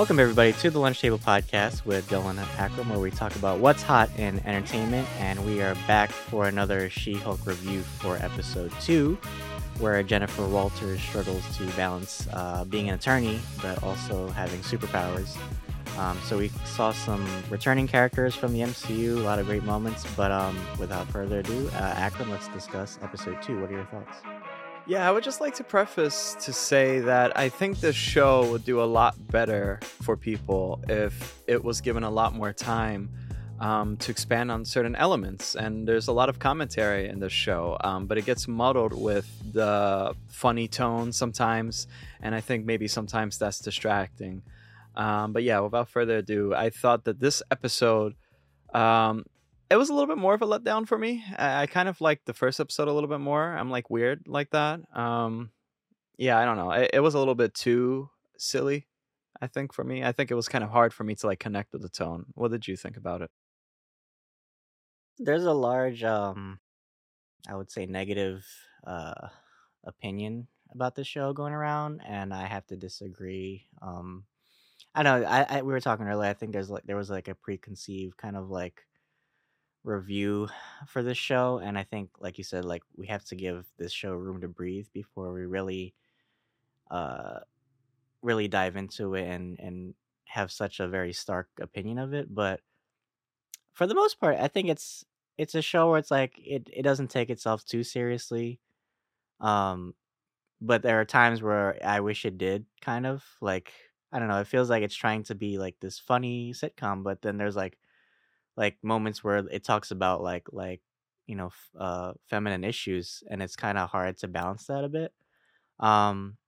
Welcome, everybody, to the Lunch Table Podcast with Dylan and Akram, where we talk about what's hot in entertainment. And we are back for another She Hulk review for episode two, where Jennifer Walters struggles to balance uh, being an attorney but also having superpowers. Um, so we saw some returning characters from the MCU, a lot of great moments. But um, without further ado, uh, Akram, let's discuss episode two. What are your thoughts? Yeah, I would just like to preface to say that I think this show would do a lot better for people if it was given a lot more time um, to expand on certain elements. And there's a lot of commentary in this show, um, but it gets muddled with the funny tone sometimes. And I think maybe sometimes that's distracting. Um, but yeah, without further ado, I thought that this episode um, it was a little bit more of a letdown for me. I, I kind of liked the first episode a little bit more. I'm like weird like that. Um, yeah, I don't know. It, it was a little bit too silly. I think for me, I think it was kind of hard for me to like connect with the tone. What did you think about it? There's a large, um, I would say, negative uh, opinion about the show going around, and I have to disagree. Um, I know. I, I we were talking earlier. I think there's like there was like a preconceived kind of like review for this show and i think like you said like we have to give this show room to breathe before we really uh really dive into it and and have such a very stark opinion of it but for the most part i think it's it's a show where it's like it, it doesn't take itself too seriously um but there are times where i wish it did kind of like i don't know it feels like it's trying to be like this funny sitcom but then there's like like moments where it talks about like like you know f- uh feminine issues and it's kind of hard to balance that a bit. Um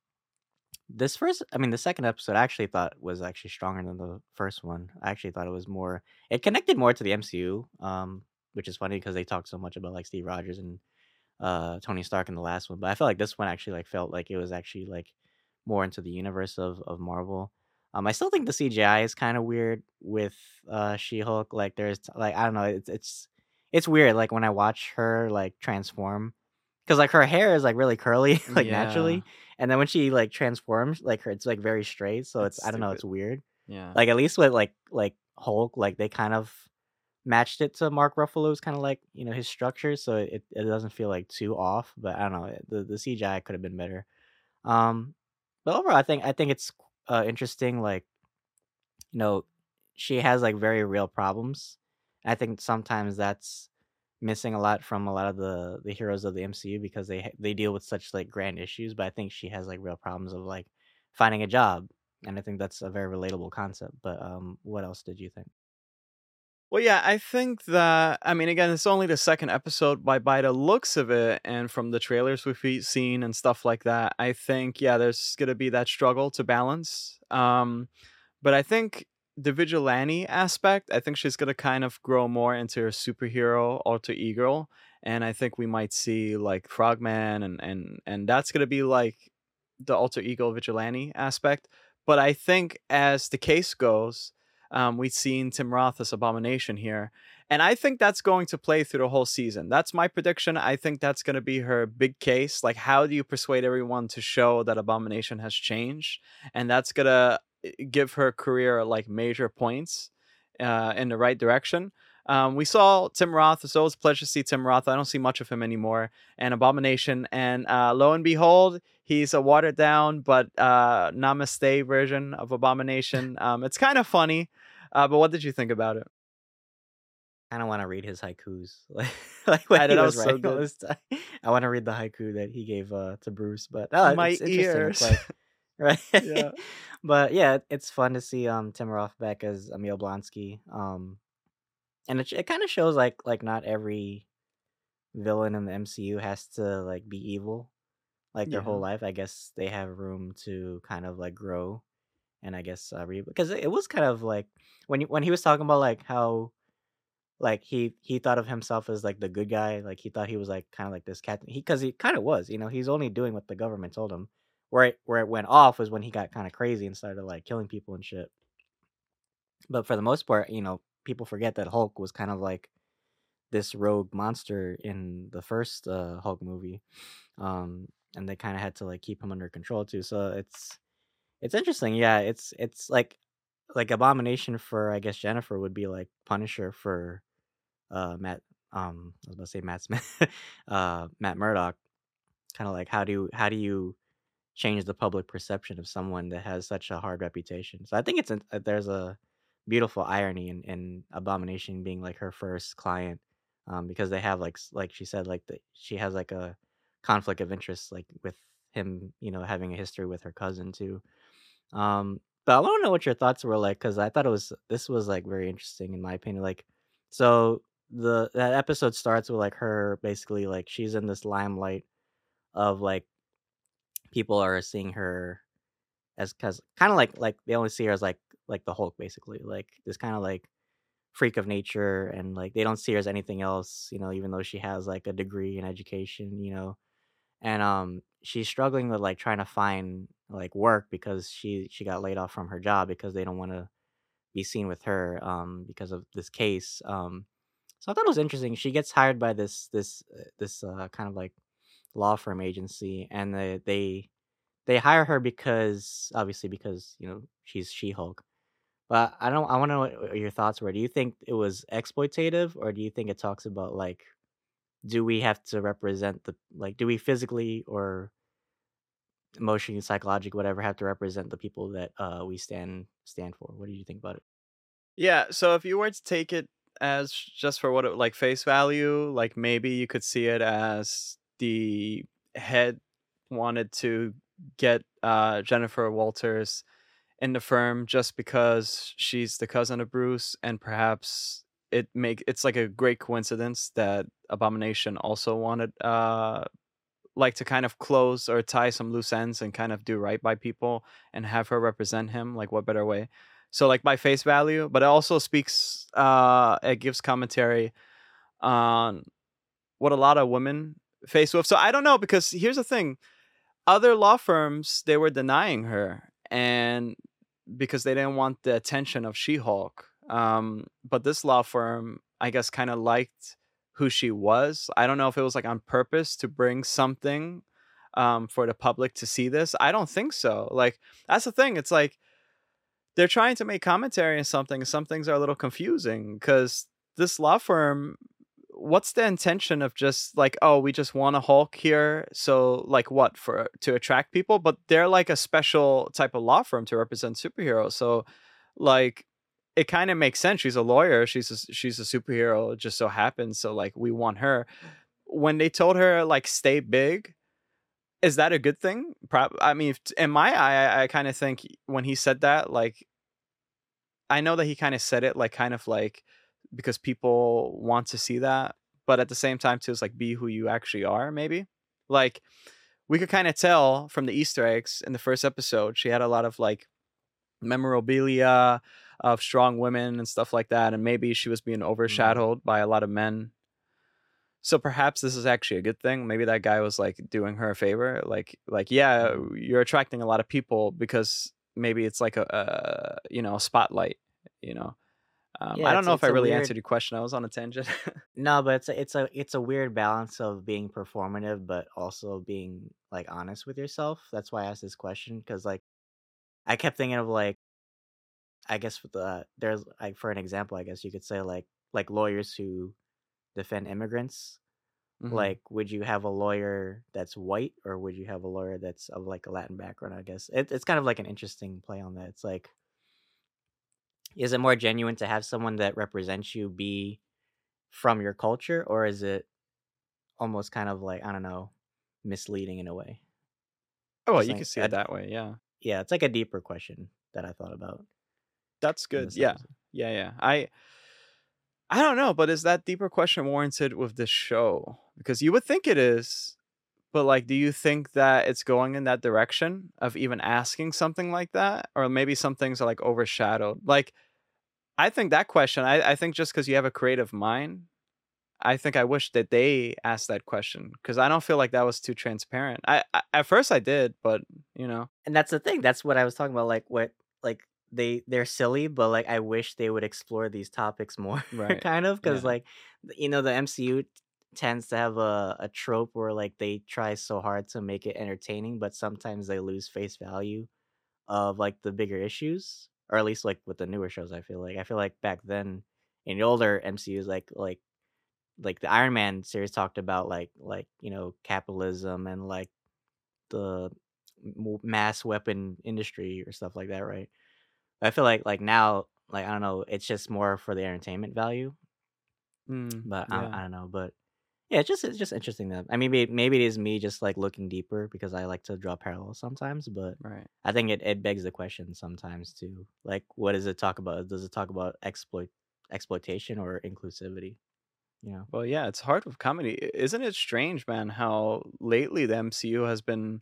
this first i mean the second episode i actually thought was actually stronger than the first one. I actually thought it was more it connected more to the mcu um which is funny because they talk so much about like steve rogers and uh tony stark in the last one but i felt like this one actually like felt like it was actually like more into the universe of of marvel um, I still think the CGI is kind of weird with uh She-Hulk. Like there's like I don't know, it's it's it's weird like when I watch her like transform cuz like her hair is like really curly like Yeah, naturally and then when she like transforms like her it's like very straight so it's it's I don't know, it's weird. Yeah. Like at least with like like Hulk like they kind of matched it to Mark Ruffalo's kind of like, you know, his structure so it it doesn't feel like too off, but I don't know, the the CGI could have been better. Um but overall I think I think it's uh interesting like you know she has like very real problems i think sometimes that's missing a lot from a lot of the the heroes of the mcu because they they deal with such like grand issues but i think she has like real problems of like finding a job and i think that's a very relatable concept but um what else did you think Well, yeah, I think that I mean, again, it's only the second episode, by by the looks of it, and from the trailers we've seen and stuff like that. I think, yeah, there's gonna be that struggle to balance. Um, but I think the vigilante aspect, I think she's gonna kind of grow more into her superhero alter ego, and I think we might see like Frogman, and and and that's gonna be like the alter ego vigilante aspect. But I think as the case goes, um, we've seen Tim Roth's Abomination here. And I think that's going to play through the whole season. That's my prediction. I think that's going to be her big case. Like, how do you persuade everyone to show that Abomination has changed? And that's going to give her career like major points uh, in the right direction. Um, we saw Tim Roth. It's always a pleasure to see Tim Roth. I don't see much of him anymore. And Abomination. And uh, lo and behold, he's a watered down but uh, namaste version of Abomination. Um, it's kind of funny. Uh, but what did you think about it? i don't want to read his haikus like like when I he was so good. i want to read the haiku that he gave uh to bruce but uh, My it's ears. like right Yeah. but yeah it- it's fun to see um tim roth back as emil blonsky um and it, it kind of shows like like not every villain in the mcu has to like be evil like their whole life i guess they have room to kind of like grow and i guess uh, because it was kind of like when when he was talking about like how like he he thought of himself as like the good guy like he thought he was like kind of like this captain he because he kind of was you know he's only doing what the government told him where it where it went off was when he got kind of crazy and started like killing people and shit. But for the most part you know people forget that hulk was kind of like this rogue monster in the first uh hulk movie um and they kind of had to like keep him under control too so it's it's interesting yeah it's it's like like Abomination for I guess Jennifer would be like Punisher for uh Matt um I was about to say Matt Smith uh Matt Murdock kind of like how do you how do you change the public perception of someone that has such a hard reputation? So I think it's a, uh, there's a beautiful irony in, in Abomination being like her first client um because they have like like she said like the, she has like a conflict of interest like with him you know having a history with her cousin too um, but I want to know what your thoughts were like because I thought it was this was like very interesting in my opinion. Like, so the that episode starts with like her basically like she's in this limelight of like people are seeing her as because kind of like like they only see her as like like the Hulk basically like this kind of like freak of nature and like they don't see her as anything else you know even though she has like a degree in education you know and um she's struggling with like trying to find like work because she she got laid off from her job because they don't want to be seen with her um because of this case um so i thought it was interesting she gets hired by this this uh, this uh, kind of like law firm agency and they they they hire her because obviously because you know she's she-hulk but i don't i want to know what your thoughts were. Do you think it was exploitative or do you think it talks about like do we have to represent the like do we physically or emotionally, psychologically, whatever, have to represent the people that uh we stand stand for. What do you think about it? Yeah, so if you were to take it as just for what it like face value, like maybe you could see it as the head wanted to get uh Jennifer Walters in the firm just because she's the cousin of Bruce and perhaps it make it's like a great coincidence that Abomination also wanted uh like to kind of close or tie some loose ends and kind of do right by people and have her represent him like what better way? So like by face value but it also speaks uh it gives commentary on what a lot of women face with. So i don't know because here's the thing other law firms they were denying her and because they didn't want the attention of she-hulk um but this law firm i guess kind of liked who she was. I don't know if it was like on purpose to bring something um for the public to see this. I don't think so. Like that's the thing it's like they're trying to make commentary on something some things are a little confusing because this law firm what's the intention of just like oh we just want a hulk here so like what for to attract people? But they're like a special type of law firm to represent superheroes so like it kind of makes sense she's a lawyer she's a, she's a superhero it just so happens so like we want her. When they told her like stay big is that a good thing? Prob- i mean in my eye i, I kind of think when he said that like i know that he kind of said it like kind of like because people want to see that but at the same time too it's like be who you actually are maybe? Like we could kind of tell from the easter eggs in the first episode she had a lot of like memorabilia of strong women and stuff like that and maybe she was being Mhm. overshadowed by a lot of men so perhaps this is actually a good thing maybe that guy was like doing her a favor like like yeah Mhm. you're attracting a lot of people because maybe it's like a, a you know a spotlight you know um, i don't know if i really weird answered your question i was on a tangent no, but it's a, it's a it's a weird balance of being performative but also being like honest with yourself. That's why I asked this question because like I kept thinking of like I guess with the there's like for an example, I guess you could say like like lawyers who defend immigrants. hmm Like, would you have a lawyer that's white or would you have a lawyer that's of like a Latin background? I guess it, it's kind of like an interesting play on that. It's like, is it more genuine to have someone that represents you be from your culture, or is it almost kind of like I don't know, misleading in a way? oh well Just you can like, see it that way yeah yeah, it's like a deeper question that I thought about that's good yeah episode. yeah yeah i i don't know but is that deeper question warranted with this show because you would think it is but like do you think that it's going in that direction of even asking something like that or maybe some things are like overshadowed like I think that question, I, I think just because you have a creative mind, I think I wish that they asked that question because I don't feel like that was too transparent. I, I at first I did, but you know, And that's the thing. That's what I was talking about. Like what they they're silly, but like I wish they would explore these topics more, right? kind of, because Yeah, like you know the MCU tends to have a a trope where like they try so hard to make it entertaining, but sometimes they lose face value of like the bigger issues or at least like with the newer shows. I feel like I feel like back then in the older MCU's, like like like the Iron Man series talked about like like you know capitalism and like the mass weapon industry or stuff like that, right? I feel like like now like I don't know, it's just more for the entertainment value, Mm, but I, yeah. I don't know, but yeah, it's just it's just interesting that I mean maybe, maybe it is me just like looking deeper because I like to draw parallels sometimes, but Right. I think it, it begs the question sometimes too. Like what does it talk about? Does it talk about exploit exploitation or inclusivity? You know? Well, yeah, it's hard with comedy. Isn't it strange, man, how lately the MCU has been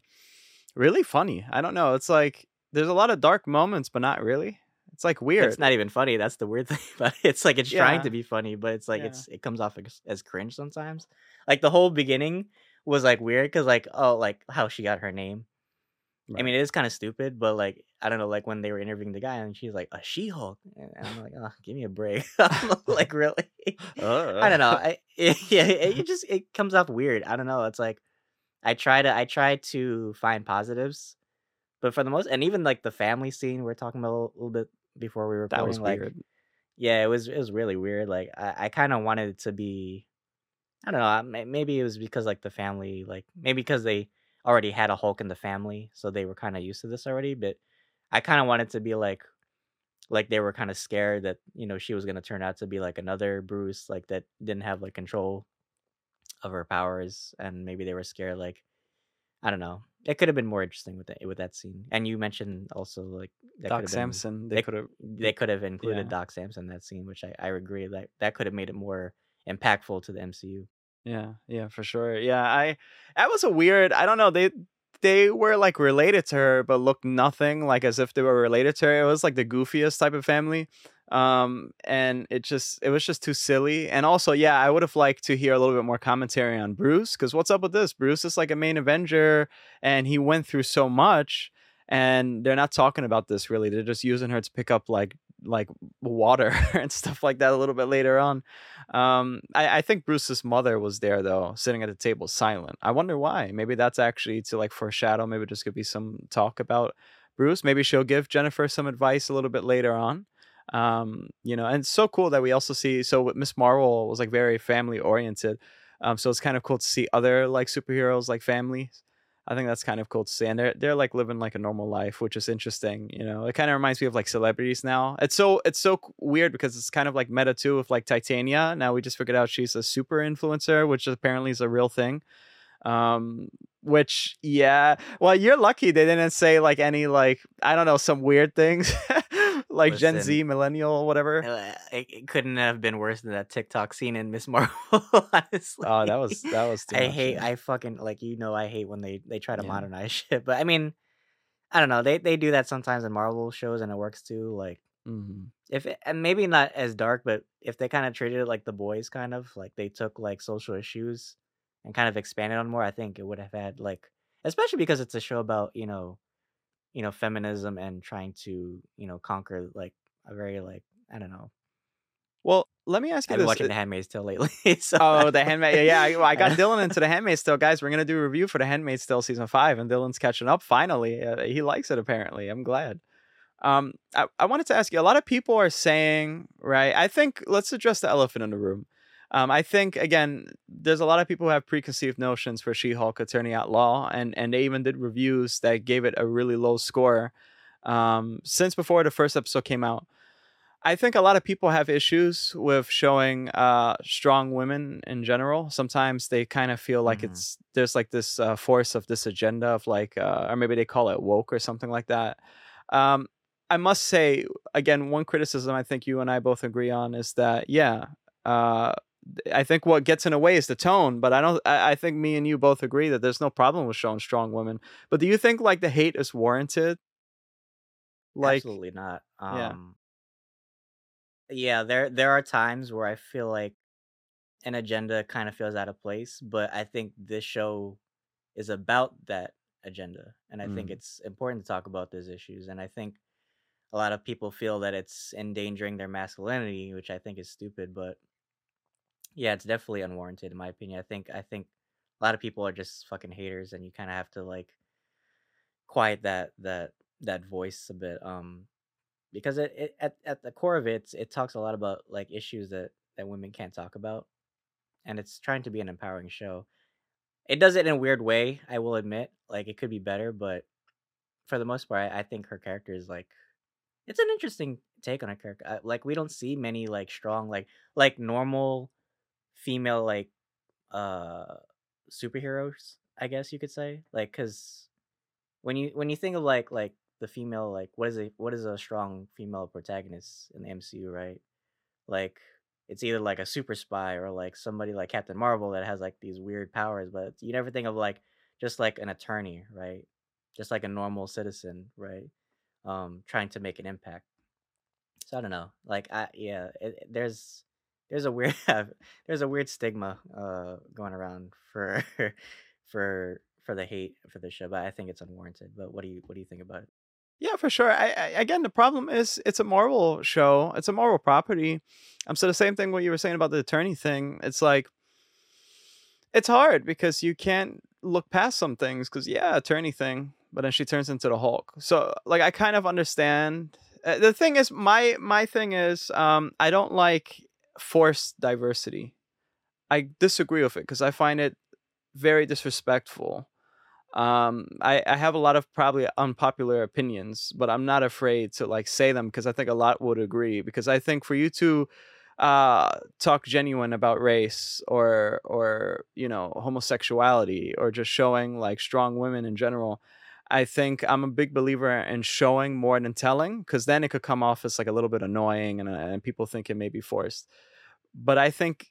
really funny? I don't know. It's like there's a lot of dark moments, but not really. It's like weird. It's not even funny. That's the weird thing But. It's like it's trying to be funny, but it's like Yeah. it's it comes off as, as cringe sometimes. Like the whole beginning was like weird because like oh like how she got her name. I mean it is kind of stupid, but like I don't know like when they were interviewing the guy and she's like a She Hulk, and I'm like oh give me a break. Like really. I Uh. don't know. I yeah it, it just it comes off weird. I don't know. It's like I try to I try to find positives, but for the most and even like the family scene we are talking about a little, little bit before we were That was like weird. yeah, it was it was really weird. Like I, I kind of wanted it to be, I don't know. Maybe it was because like the family, like maybe because they already had a Hulk in the family, so they were kind of used to this already. But I kind of wanted to be like, like they were kind of scared that you know she was gonna turn out to be like another Bruce, like that didn't have like control of her powers, and maybe they were scared like I don't know. It could have been more interesting with that with that scene. And you mentioned also like that Doc have been Samson, they they could have they could have included yeah. Doc Samson in that scene, which I, I agree that that could have made it more impactful to the MCU. Yeah, yeah, for sure. Yeah, I that was a weird. I don't know. They they were like related to her, but looked nothing like as if they were related to her. It was like the goofiest type of family, um, and it just it was just too silly. And also, yeah, I would have liked to hear a little bit more commentary on Bruce because what's up with this? Bruce is like a main Avenger, and he went through so much. And they're not talking about this really. They're just using her to pick up like like water and stuff like that a little bit later on. Um, I, I think Bruce's mother was there though, sitting at the table, silent. I wonder why. Maybe that's actually to like foreshadow. Maybe just could be some talk about Bruce. Maybe she'll give Jennifer some advice a little bit later on. Um, you know, and so cool that we also see. So Miss Marvel was like very family oriented. Um, so it's kind of cool to see other like superheroes like families. I think that's kind of cool to see, and they're they're like living like a normal life, which is interesting. You know, it kind of reminds me of like celebrities now. It's so it's so weird because it's kind of like meta too with like Titania. Now we just figured out she's a super influencer, which apparently is a real thing. Um, which yeah, well, you're lucky they didn't say like any like I don't know some weird things like Gen Z, millennial, whatever. uh, it, it couldn't have been worse than that TikTok scene in Miss Marvel. honestly, Oh, that was that was too I much. hate. Yeah, I fucking like you know. I hate when they they try to yeah. modernize shit. But I mean, I don't know. They they do that sometimes in Marvel shows, and it works too. Like hmm if it, and maybe not as dark, but if they kind of treated it like the boys, kind of like they took like social issues and kind of expanded on more, I think it would have had like, especially because it's a show about you know, you know, feminism and trying to you know conquer like a very like I don't know. Well, let me ask you I've been this: watching The Handmaid's Tale lately, so Oh, the Handmaid. Yeah, yeah. I, I got Dylan into the Handmaid's Tale, guys. We're gonna do a review for the Handmaid's Tale season five, and Dylan's catching up finally. Uh, he likes it apparently. I'm glad. Um, I, I wanted to ask you. A lot of people are saying, right? I think let's address the elephant in the room. Um, I think again, there's a lot of people who have preconceived notions for She-Hulk Attorney at Law, and and they even did reviews that gave it a really low score. Um, since before the first episode came out. I think a lot of people have issues with showing uh, strong women in general. Sometimes they kind of feel like Mhm. it's there's like this uh, force of this agenda of like, uh, or maybe they call it woke or something like that. Um, I must say again, one criticism I think you and I both agree on is that yeah, uh, I think what gets in the way is the tone. But I don't. I, I think me and you both agree that there's no problem with showing strong women. But do you think like the hate is warranted? Like, absolutely not. yeah, Um, yeah, there there are times where I feel like an agenda kind of feels out of place, but I think this show is about that agenda, and I think mm, it's important to talk about those issues. And I think a lot of people feel that it's endangering their masculinity, which I think is stupid. But yeah, it's definitely unwarranted in my opinion. I think I think a lot of people are just fucking haters, and you kind of have to like quiet that that that voice a bit. Um, because it, it at at the core of it, it talks a lot about like issues that that women can't talk about, and it's trying to be an empowering show. It does it in a weird way, I will admit. Like it could be better, but for the most part, I, I think her character is like it's an interesting take on a character. Like we don't see many like strong like like normal female like uh superheroes, I guess you could say. Like cuz when you when you think of like like the female like what is it what is a strong female protagonist in the MCU, right? Like it's either like a super spy or like somebody like Captain Marvel that has like these weird powers, but you never think of like just like an attorney, right? Just like a normal citizen, right? Um trying to make an impact. So I don't know. Like I yeah, it, it- there's there's a weird there's a weird stigma uh going around for for for the hate for the show, but I think it's unwarranted. But what do you what do you think about it? Yeah, for sure. I, I again, the problem is it's a Marvel show. It's a Marvel property. Um, so the same thing what you were saying about the attorney thing. It's like it's hard because you can't look past some things because yeah, attorney thing, but then she turns into the Hulk. So like I kind of understand. Uh, the thing is, my my thing is, um, I don't like forced diversity. I disagree with it because I find it very disrespectful. Um, I, I have a lot of probably unpopular opinions, but I'm not afraid to like say them because I think a lot would agree. Because I think for you to uh, talk genuine about race or or you know homosexuality or just showing like strong women in general, I think I'm a big believer in showing more than telling because then it could come off as like a little bit annoying and, uh, and people think it may be forced. But I think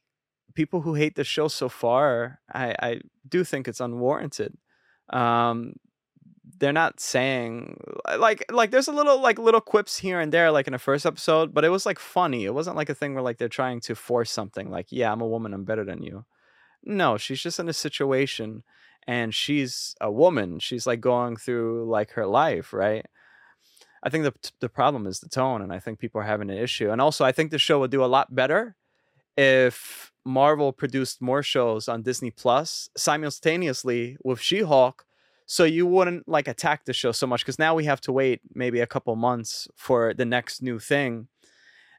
people who hate the show so far, I, I do think it's unwarranted. Um, they're not saying like like there's a little like little quips here and there like in the first episode, but it was like funny. It wasn't like a thing where like they're trying to force something like, yeah, I'm a woman, I'm better than you. No, she's just in a situation and she's a woman. She's like going through like her life, right? I think the the problem is the tone, and I think people are having an issue. And also, I think the show would do a lot better if Marvel produced more shows on Disney Plus simultaneously with She-Hulk so you wouldn't like attack the show so much because now we have to wait maybe a couple months for the next new thing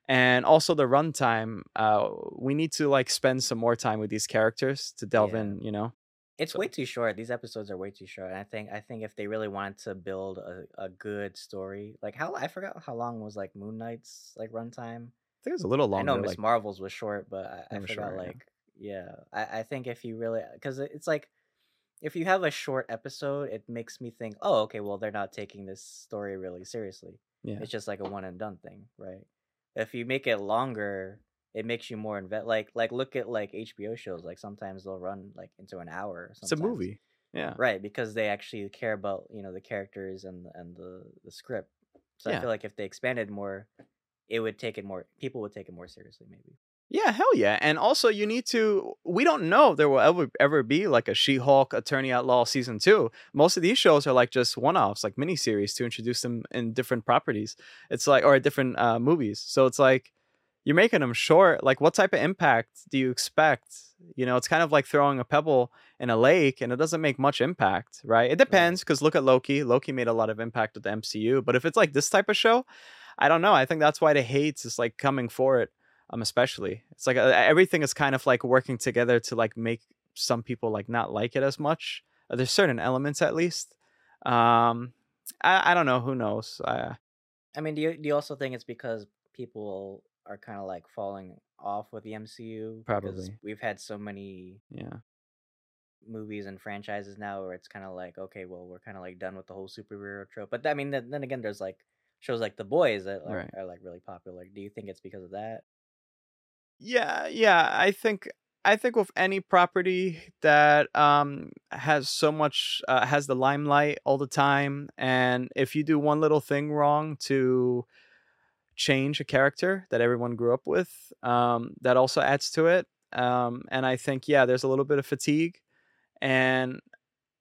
and also the runtime uh we need to like spend some more time with these characters to delve Yeah. in you know It's So- way too short. These episodes are way too short. And I think I think if they really wanted to build a, a good story, like how I forgot how long was like Moon Knight's like runtime. i think it's a little longer. I know Miss like Marvel's was short, but I, I forgot short, yeah. like yeah. I, I think if you really because it's like if you have a short episode, it makes me think, oh, okay, well they're not taking this story really seriously. yeah It's just like a one and done thing, right? If you make it longer, it makes you more invest. Like like look at like HBO shows. Like sometimes they'll run like into an hour. it's a movie yeah right? Because they actually care about you know the characters and the- and the the script. So Yeah. I feel like if they expanded more, it would take it more. People would take it more seriously, maybe. Yeah, hell yeah. And also you need to we don't know if there will ever ever be like a She-Hulk Attorney at Law season 2. Most of these shows are like just one-offs, like miniseries to introduce them in different properties. It's like or different uh movies. So it's like you're making them short. Like what type of impact do you expect? You know, it's kind of like throwing a pebble in a lake and it doesn't make much impact, right? It depends because look at Loki. Loki made a lot of impact with the MCU, but if it's like this type of show, I don't know. I think that's why the hates is like coming for it um especially it's like uh, everything is kind of like working together to like make some people like not like it as much Uh, there's certain elements at least um i, I don't know who knows uh, I mean, do you do you also think it's because people are kind of like falling off with the MCU? Probably. we've had so many yeah movies and franchises now where it's kind of like, okay, well, we're kind of like done with the whole superhero trope. But I mean, then, then again, there's like shows like The Boys that are, Right. are like really popular. Do you think it's because of that? yeah yeah i think i think with any property that um has so much uh, has the limelight all the time and if you do one little thing wrong to change a character that everyone grew up with um that also adds to it um and i think yeah there's a little bit of fatigue and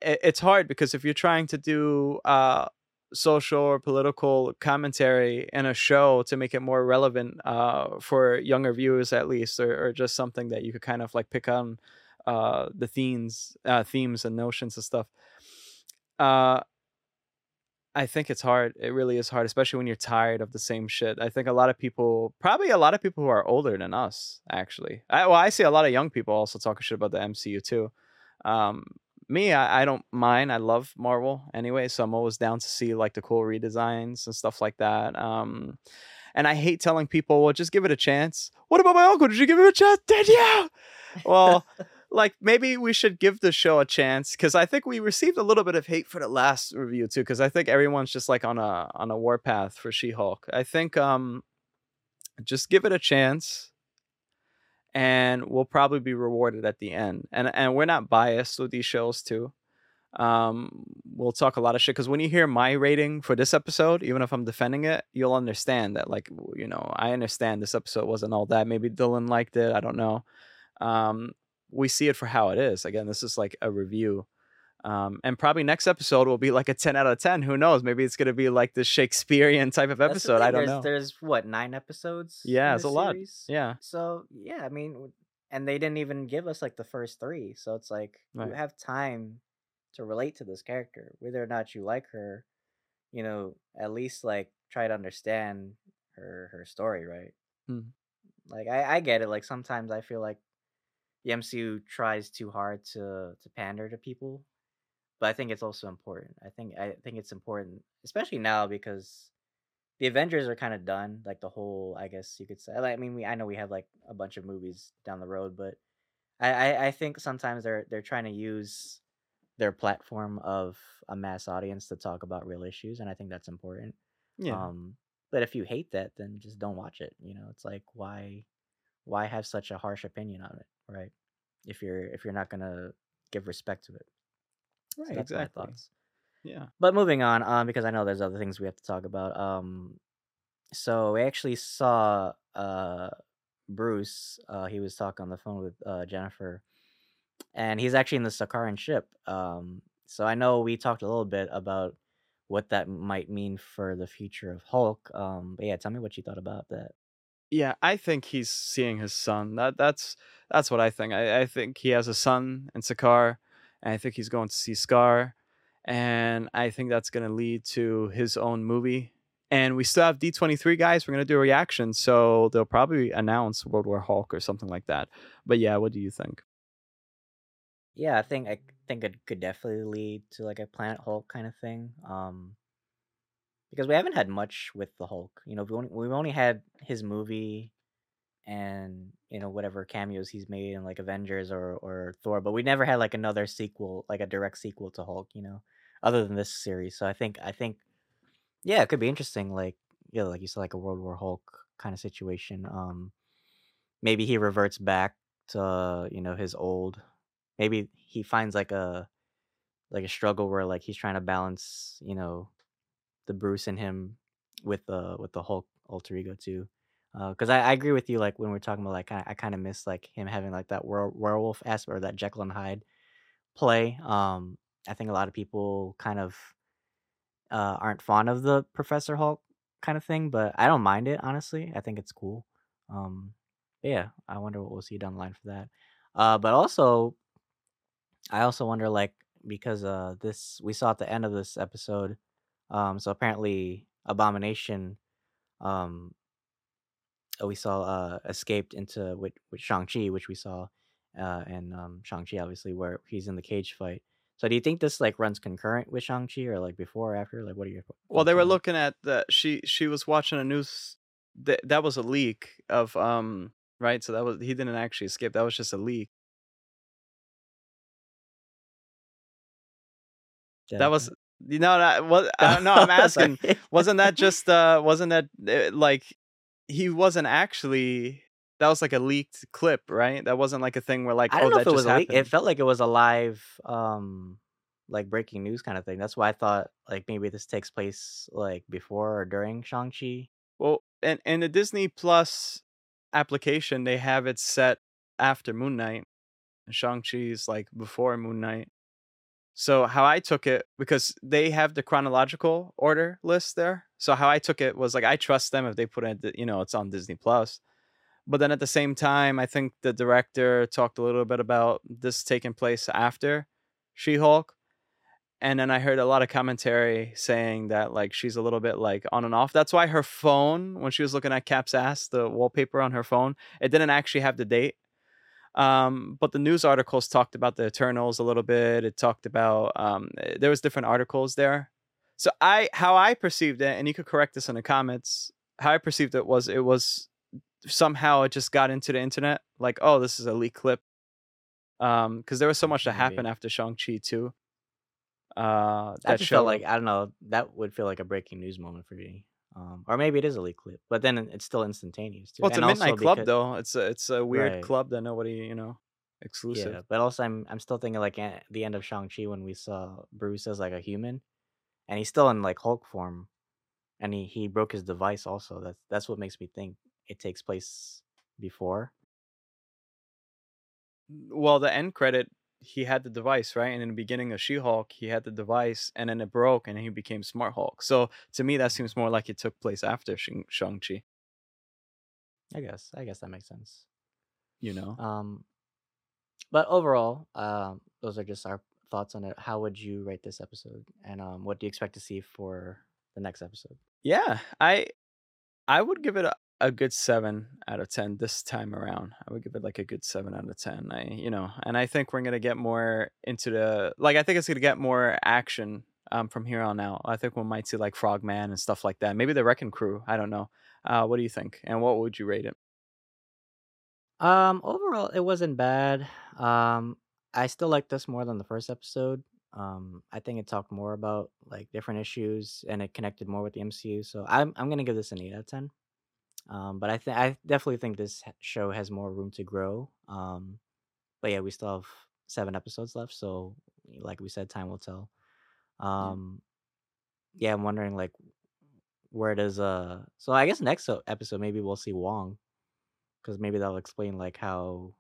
it, it's hard because if you're trying to do uh social or political commentary in a show to make it more relevant uh, for younger viewers at least or, or just something that you could kind of like pick on uh, the themes uh, themes and notions and stuff uh, I think it's hard. It really is hard, especially when you're tired of the same shit. I think a lot of people, probably a lot of people who are older than us, actually. I, well, I see a lot of young people also talking shit about the MCU too. Um, me, I, I don't mind. I love Marvel anyway, so I'm always down to see like the cool redesigns and stuff like that. Um, and I hate telling people, well, just give it a chance. What about my uncle? Did you give him a chance? Did you? Well, like maybe we should give the show a chance because I think we received a little bit of hate for the last review too. Because I think everyone's just like on a on a warpath for She Hulk. I think um, just give it a chance and we'll probably be rewarded at the end. And and we're not biased with these shows too. Um, we'll talk a lot of shit because when you hear my rating for this episode, even if I'm defending it, you'll understand that like you know I understand this episode wasn't all that. Maybe Dylan liked it. I don't know. Um, we see it for how it is. Again, this is like a review. Um, and probably next episode will be like a 10 out of 10. Who knows? Maybe it's going to be like the Shakespearean type of episode. I don't there's, know. There's what nine episodes? Yeah, it's a lot. Yeah. So yeah, I mean, and they didn't even give us like the first three, so it's like Right. you have time to relate to this character, whether or not you like her. You know, at least like try to understand her her story, right? Hmm. Like I I get it. Like sometimes I feel like the MCU tries too hard to to pander to people, but I think it's also important. I think I think it's important, especially now because the Avengers are kind of done. Like the whole, I guess you could say. I mean, we I know we have like a bunch of movies down the road, but I I, I think sometimes they're they're trying to use their platform of a mass audience to talk about real issues, and I think that's important. Yeah. Um, but if you hate that, then just don't watch it. You know, it's like why why have such a harsh opinion on it, right? If you're if you're not gonna give respect to it. So right. that's Exactly. my thoughts. Yeah. But moving on, um, because I know there's other things we have to talk about. Um, so we actually saw uh Bruce. Uh, he was talking on the phone with uh Jennifer, and he's actually in the Sakaaran ship. Um, so I know we talked a little bit about what that might mean for the future of Hulk. Um, but yeah, tell me what you thought about that. Yeah, I think he's seeing his son. That that's that's what I think. I, I think he has a son in Sakaar, and I think he's going to see Skaar, and I think that's going to lead to his own movie. And we still have D twenty three guys. We're going to do a reaction, so they'll probably announce World War Hulk or something like that. But yeah, what do you think? Yeah, I think I think it could definitely lead to like a Planet Hulk kind of thing. Um, because we haven't had much with the Hulk. You know, we only we've only had his movie, and you know whatever cameos he's made in like Avengers or or Thor, but we never had like another sequel, like a direct sequel to Hulk. You know, other than this series. So I think I think, yeah, it could be interesting. Like yeah, like you said, like a World War Hulk kind of situation. Um, maybe he reverts back to you know his old maybe he finds like a like a struggle where like he's trying to balance you know the bruce in him with the with the hulk alter ego too because I, I agree with you like when we're talking about like i, I kind of miss like him having like that were- werewolf aspect or that jekyll and hyde play um i think a lot of people kind of uh aren't fond of the professor hulk kind of thing but i don't mind it honestly i think it's cool um yeah i wonder what we'll see down the line for that uh but also I also wonder, like, because uh, this we saw at the end of this episode, um, so apparently Abomination, um, uh, we saw uh escaped into with with Shang Chi, which we saw, uh, and um Shang Chi obviously where he's in the cage fight. So do you think this like runs concurrent with Shang Chi or like before or after? Like, what are your Well, they were looking at the she she was watching a news that that was a leak of um right. So that was he didn't actually escape. That was just a leak. That was. You know that was uh, no. I'm asking. Wasn't that just uh? Wasn't that uh, like he wasn't actually? That was like a leaked clip, right? That wasn't like a thing where like I oh don't know that if it was a leak. It felt like it was a live, um, like breaking news kind of thing. That's why I thought like maybe this takes place like before or during Shang Chi. Well, and in the Disney Plus application, they have it set after Moon Knight. And Shang Chi's like before Moon Knight. So how I took it because they have the chronological order list there. So how I took it was like I trust them if they put it, you know, it's on Disney Plus. But then at the same time, I think the director talked a little bit about this taking place after She Hulk, and then I heard a lot of commentary saying that like she's a little bit like on and off. That's why her phone, when she was looking at Cap's ass, the wallpaper on her phone, it didn't actually have the date. Um, but the news articles talked about the Eternals a little bit. It talked about um, eh, there was different articles there. So I how I perceived it, and you could correct this in the comments. How I perceived it was it was somehow it just got into the internet. Like, oh, this is a leak clip. Um, because there was so much that happened after Shang Chi too. Uh, That that just felt like I don't know. That would feel like a breaking news moment for me. Um, or maybe it is a leak clip, but then it's still instantaneous too. Well, it's and a midnight club because- though. It's a it's a weird Right. club that nobody you know exclusive. Yeah, but also I'm I'm still thinking like at the end of Shang Chi when we saw Bruce as like a human, and he's still in like Hulk form, and he he broke his device also. That's that's what makes me think it takes place before. Well, the end credit he had the device right, and in the beginning of She Hulk he had the device, and then it broke, and he became Smart Hulk. So to me, that seems more like it took place after Shang Chi. I guess I guess that makes sense. You know. Um, but overall, um, those are just our thoughts on it. How would you rate this episode, and um, what do you expect to see for the next episode? Yeah, I I would give it a, a good seven out of ten this time around. I would give it like a good seven out of ten. I you know, and I think we're gonna get more into the like. I think it's gonna get more action um from here on out. I think we might see like Frogman and stuff like that. Maybe the Wrecking Crew. I don't know. Uh, what do you think? And what would you rate it? Um, overall, it wasn't bad. Um, I still like this more than the first episode. Um, I think it talked more about like different issues and it connected more with the MCU. So I'm I'm gonna give this an eight out of ten. Um, but I think I definitely think this show has more room to grow. Um, but yeah, we still have seven episodes left, so like we said, time will tell. Um, yeah, I'm wondering like where does uh so I guess next episode maybe we'll see Wong because maybe that'll explain like how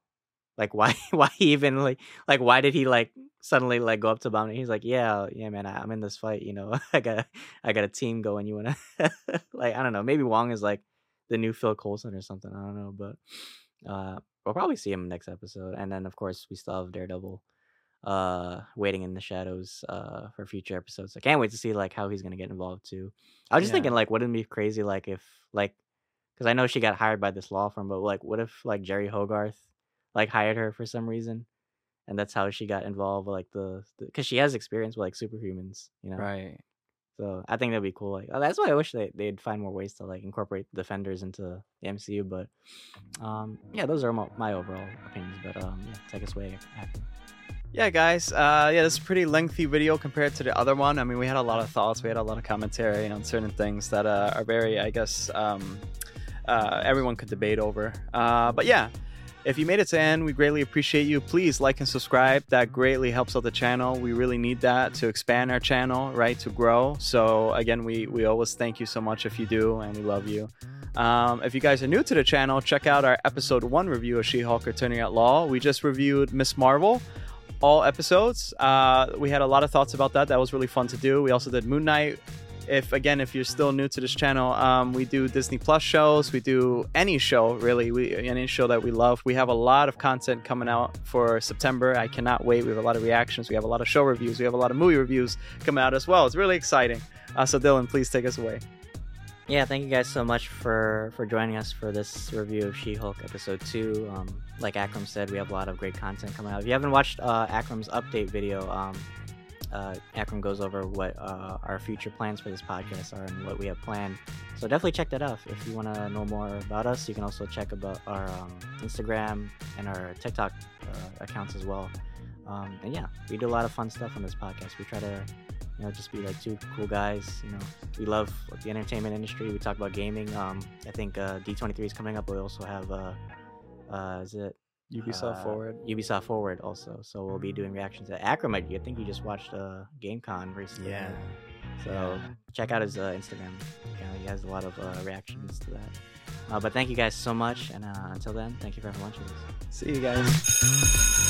like why why he even like like why did he like suddenly like go up to Bomb? He's like, yeah, yeah, man, I, I'm in this fight. You know, I got I got a team going. You wanna like I don't know. Maybe Wong is like the new Phil Coulson or something. I don't know, but uh, we'll probably see him next episode. And then of course we still have Daredevil uh waiting in the shadows uh for future episodes i can't wait to see like how he's gonna get involved too i was just Yeah. thinking like wouldn't it be crazy like if like because i know she got hired by this law firm but like what if like jeri hogarth like hired her for some reason and that's how she got involved with like the because she has experience with like superhumans you know Right. So i think that'd be cool like uh, that's why i wish they, they'd find more ways to like incorporate the defenders into the mcu but um yeah those are my, my overall opinions but um yeah take us away. Yeah, guys. Uh, yeah, this is a pretty lengthy video compared to the other one. I mean, we had a lot of thoughts, we had a lot of commentary on certain things that uh, are very, I guess, um, uh, everyone could debate over. Uh, but yeah, if you made it to end, we greatly appreciate you. Please like and subscribe. That greatly helps out the channel. We really need that to expand our channel, right? To grow. So again, we we always thank you so much if you do, and we love you. Um, if you guys are new to the channel, check out our episode one review of She-Hulk Attorney at Law. We just reviewed Miss Marvel all episodes. Uh, we had a lot of thoughts about that. That was really fun to do. We also did Moon Knight. If again, if you're still new to this channel, um, we do Disney Plus shows. We do any show really. We any show that we love. We have a lot of content coming out for September. I cannot wait. We have a lot of reactions. We have a lot of show reviews. We have a lot of movie reviews coming out as well. It's really exciting. Uh, so Dylan, please take us away. yeah thank you guys so much for for joining us for this review of she-hulk episode 2 um like akram said we have a lot of great content coming out if you haven't watched uh akram's update video um uh akram goes over what uh our future plans for this podcast are and what we have planned. So definitely check that out. If you want to know more about us you can also check about our um, instagram and our tiktok uh, accounts as well. Um and yeah we do a lot of fun stuff on this podcast. We try to you know just be like two cool guys you know. We love the entertainment industry. We talk about gaming. Um i think uh d23 is coming up. We also have uh uh is it Ubisoft uh, Forward. ubisoft forward also so we'll be doing reactions at akram i think you just watched uh gamescom recently Yeah. so Yeah. check out his uh, instagram account he has a lot of uh, reactions to that uh, but thank you guys so much and uh, until then thank you for watching this See you guys.